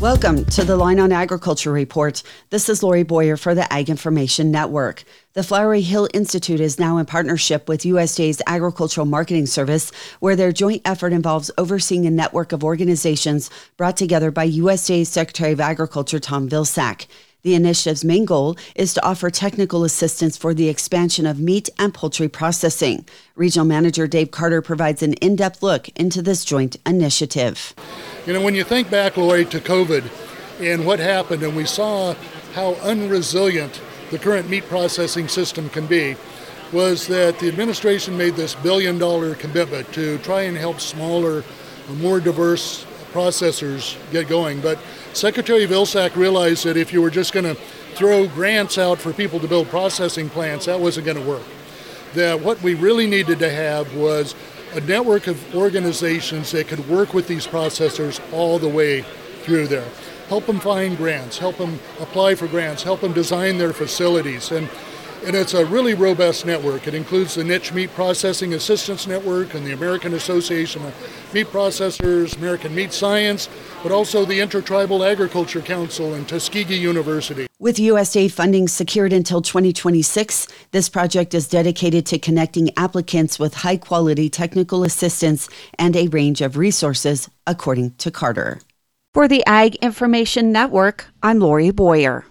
Welcome to the Line on Agriculture Report. This is Lori Boyer for the Ag Information Network. The Flowery Hill Institute is now in partnership with USDA's Agricultural Marketing Service, where their joint effort involves overseeing a network of organizations brought together by USDA's Secretary of Agriculture, Tom Vilsack. The initiative's main goal is to offer technical assistance for the expansion of meat and poultry processing. Regional Manager Dave Carter provides an in depth look into this joint initiative. You know, when you think back, Lori, to COVID and what happened, and we saw how unresilient the current meat processing system can be, was that the administration made this billion dollar commitment to try and help smaller, uh, more diverse processors get going. But Secretary Vilsack realized that if you were just going to throw grants out for people to build processing plants, that wasn't going to work. That what we really needed to have was a network of organizations that could work with these processors all the way through there. Help them find grants, help them apply for grants, help them design their facilities. And, and it's a really robust network. It includes the Niche Meat Processing Assistance Network and the American Association of Meat Processors, American Meat Science, but also the Intertribal Agriculture Council and Tuskegee University. With USDA funding secured until 2026, this project is dedicated to connecting applicants with high quality technical assistance and a range of resources, according to Carter. For the Ag Information Network, I'm Lori Boyer.